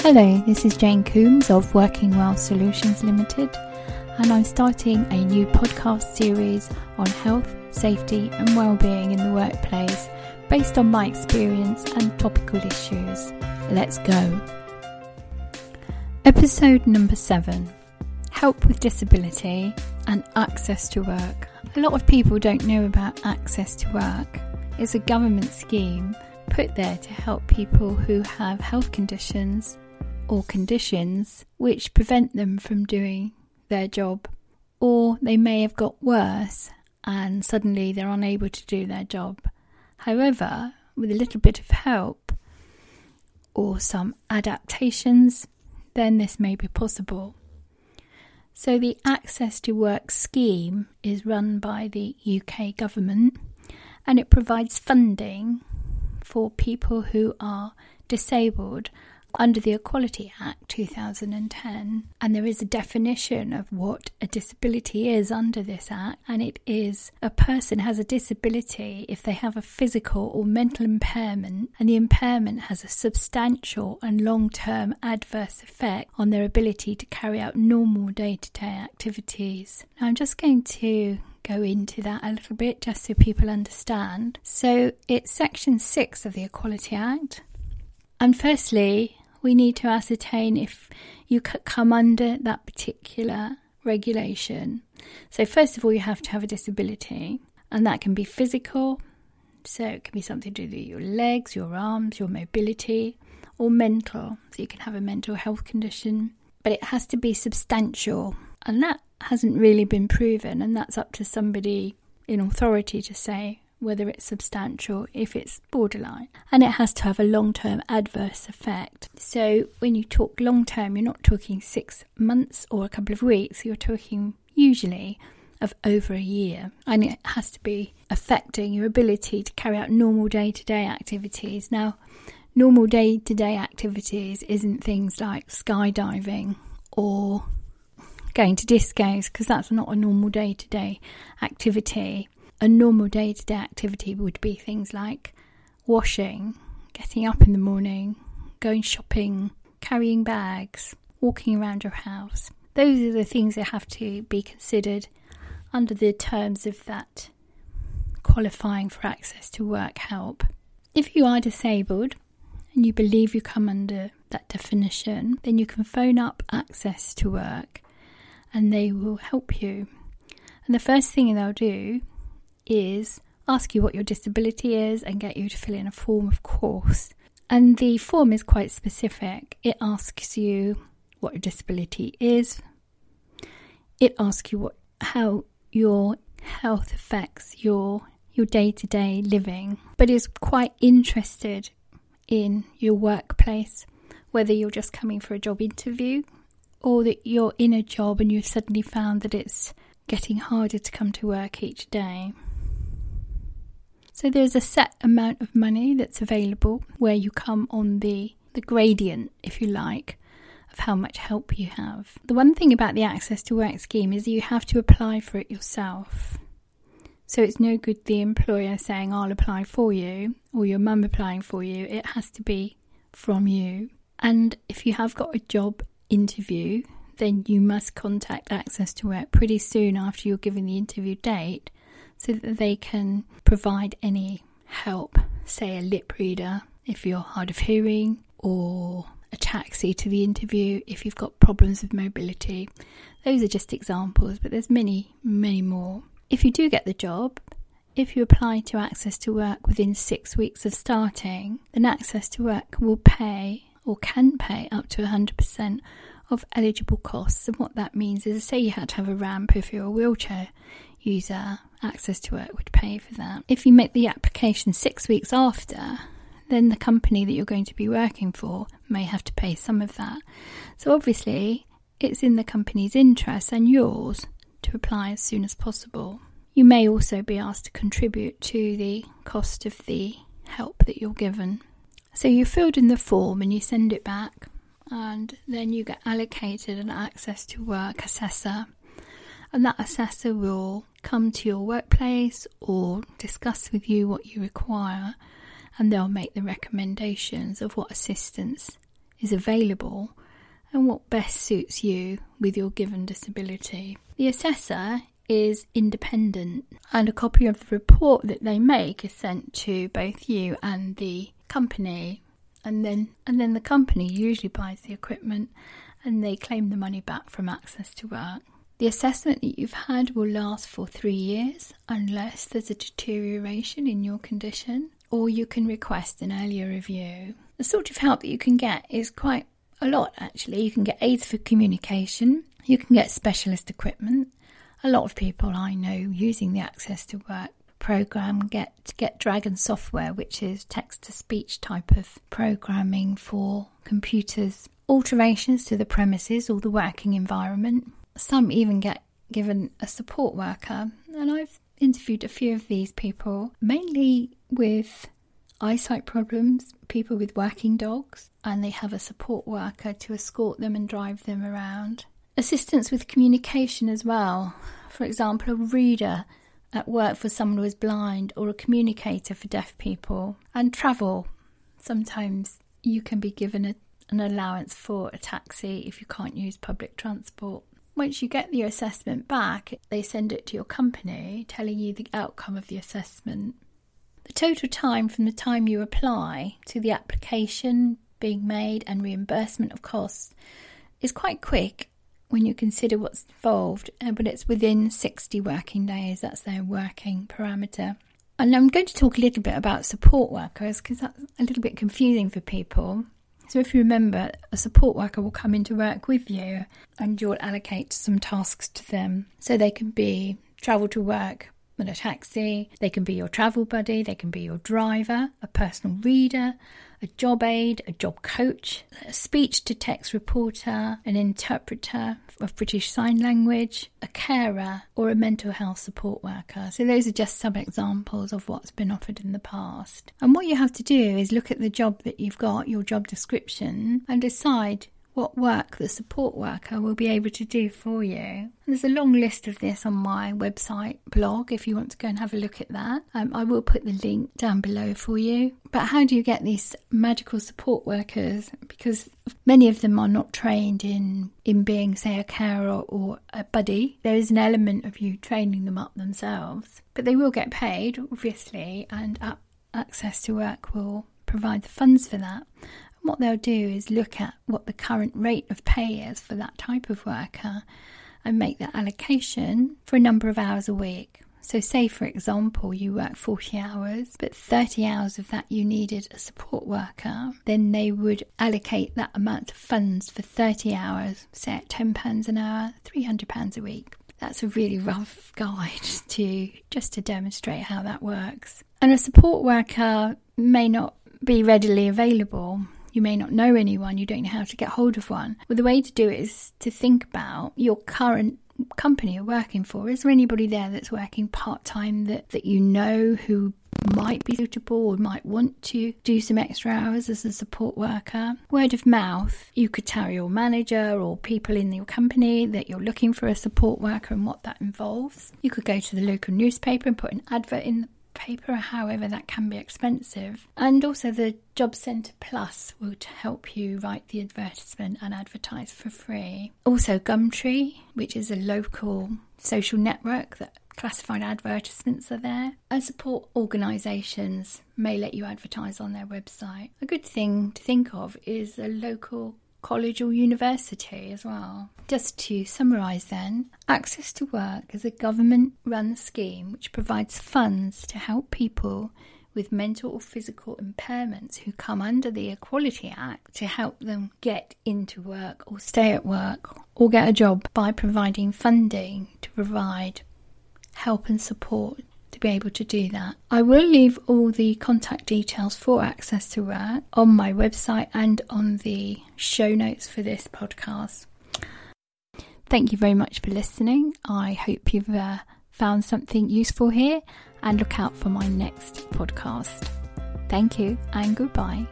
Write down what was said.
Hello, this is Jane Coombs of Working Well Solutions Limited, and I'm starting a new podcast series on health, safety, and well-being in the workplace based on my experience and topical issues. Let's go. Episode number 7 Help with Disability and Access to Work. A lot of people don't know about Access to Work. It's a government scheme put there to help people who have health conditions or conditions which prevent them from doing their job, or they may have got worse and suddenly they're unable to do their job. However, with a little bit of help or some adaptations, then this may be possible. So, the Access to Work scheme is run by the UK government and it provides funding for people who are disabled under the Equality Act 2010, and there is a definition of what a disability is under this act, and it is a person has a disability if they have a physical or mental impairment, and the impairment has a substantial and long term adverse effect on their ability to carry out normal day to day activities. Now, I'm just going to go into that a little bit just so people understand. So, it's Section 6 of the Equality Act. And firstly, we need to ascertain if you come under that particular regulation. So, first of all, you have to have a disability, and that can be physical, so it can be something to do with your legs, your arms, your mobility, or mental, so you can have a mental health condition, but it has to be substantial, and that hasn't really been proven, and that's up to somebody in authority to say whether it's substantial, if it's borderline, and it has to have a long term adverse effect. So, when you talk long term, you're not talking six months or a couple of weeks, you're talking usually of over a year, and it has to be affecting your ability to carry out normal day to day activities. Now, normal day to day activities isn't things like skydiving or going to discos because that's not a normal day to day activity a normal day to day activity would be things like washing, getting up in the morning, going shopping, carrying bags, walking around your house. Those are the things that have to be considered under the terms of that qualifying for access to work help. If you are disabled and you believe you come under that definition, then you can phone up Access to Work and they will help you. And the first thing they'll do is ask you what your disability is and get you to fill in a form, of course. And the form is quite specific. It asks you what your disability is. It asks you what how your health affects your your day-to-day living, but is quite interested in your workplace, whether you're just coming for a job interview or that you're in a job and you've suddenly found that it's getting harder to come to work each day. So there's a set amount of money that's available where you come on the, the gradient, if you like, of how much help you have. The one thing about the Access to Work scheme is you have to apply for it yourself. So it's no good the employer saying, I'll apply for you, or your mum applying for you. It has to be from you. And if you have got a job interview, then you must contact Access to Work pretty soon after you're given the interview date so that they can provide any help, say a lip reader if you're hard of hearing, or a taxi to the interview if you've got problems with mobility. Those are just examples, but there's many, many more. If you do get the job, if you apply to Access to Work within six weeks of starting, then Access to Work will pay or can pay up to 100% of eligible costs. And what that means is, say you had to have a ramp if you're a wheelchair user, access to it would pay for that. If you make the application six weeks after, then the company that you're going to be working for may have to pay some of that. So obviously, it's in the company's interest and yours to apply as soon as possible. You may also be asked to contribute to the cost of the help that you're given. So you filled in the form and you send it back, and then you get allocated an access to work assessor and that assessor will come to your workplace or discuss with you what you require and they'll make the recommendations of what assistance is available and what best suits you with your given disability. The assessor is independent, and a copy of the report that they make is sent to both you and the company. And then, and then the company usually buys the equipment and they claim the money back from Access to Work. The assessment that you've had will last for three years unless there's a deterioration in your condition, or you can request an earlier review. The sort of help that you can get is quite a lot actually. You can get aids for communication, you can get specialist equipment. A lot of people I know using the Access to Work program get get Dragon software, which is text to speech type of programming for computers. Alterations to the premises or the working environment. Some even get given a support worker, and I've interviewed a few of these people, mainly with eyesight problems, people with working dogs, and they have a support worker to escort them and drive them around. Assistance with communication as well. For example, a reader at work for someone who is blind or a communicator for deaf people. And travel. Sometimes you can be given a, an allowance for a taxi if you can't use public transport. Once you get the assessment back, they send it to your company telling you the outcome of the assessment. The total time from the time you apply to the application being made and reimbursement of costs is quite quick when you consider what's involved, uh, but it's within 60 working days. That's their working parameter. And I'm going to talk a little bit about support workers because that's a little bit confusing for people. So, if you remember, a support worker will come into work with you and you'll allocate some tasks to them. So, they can be travel to work, in a taxi. They can be your travel buddy, they can be your driver, a personal reader, a job aide, a job coach, a speech to text reporter, an interpreter of British Sign Language, a carer, or a mental health support worker. So, those are just some examples of what's been offered in the past. And what you have to do is look at the job that you've got, your job description, and decide what work the support worker will be able to do for you. There's a long list of this on my website blog if you want to go and have a look at that. Um, I will put the link down below for you. But how do you get these magical support workers? Because many of them are not trained in, in being, say, a carer or a buddy. There is an element of you training them up themselves. But they will get paid, obviously, and access to work will provide the funds for that what they'll do is look at what the current rate of pay is for that type of worker and make that allocation for a number of hours a week. So, say for example, you work 40 hours, but 30 hours of that you needed a support worker, then they would allocate that amount of funds for 30 hours, say at £10 an hour, £300 a week. That's a really rough guide to just to demonstrate how that works. And a support worker may not be readily available you may not know anyone, you don't know how to get hold of one. Well, the way to do it is to think about your current company you're working for. Is there anybody there that's working part time that, that you know who might be suitable or might want to do some extra hours as a support worker. Word of mouth, you could tell your manager or people in your company that you're looking for a support worker and what that involves. You could go to the local newspaper and put an advert in paper, however, that can be expensive. And also, the Job Centre Plus will help you write the advertisement and advertise for free. Also, Gumtree, which is a local social network that classified advertisements are there, and support organisations may let you advertise on their website. A good thing to think of is a local college or university as well. Just to summarise then, Access to Work is a government run scheme which provides funds to help people with mental or physical impairments who come under the Equality Act to help them get into work or stay at work or get a job by providing funding to provide help and support to be able to do that. I will leave all the contact details for Access to Work on my website and on the show notes for this podcast. Thank you very much for listening. I hope you've uh, found something useful here and look out for my next podcast. Thank you and goodbye.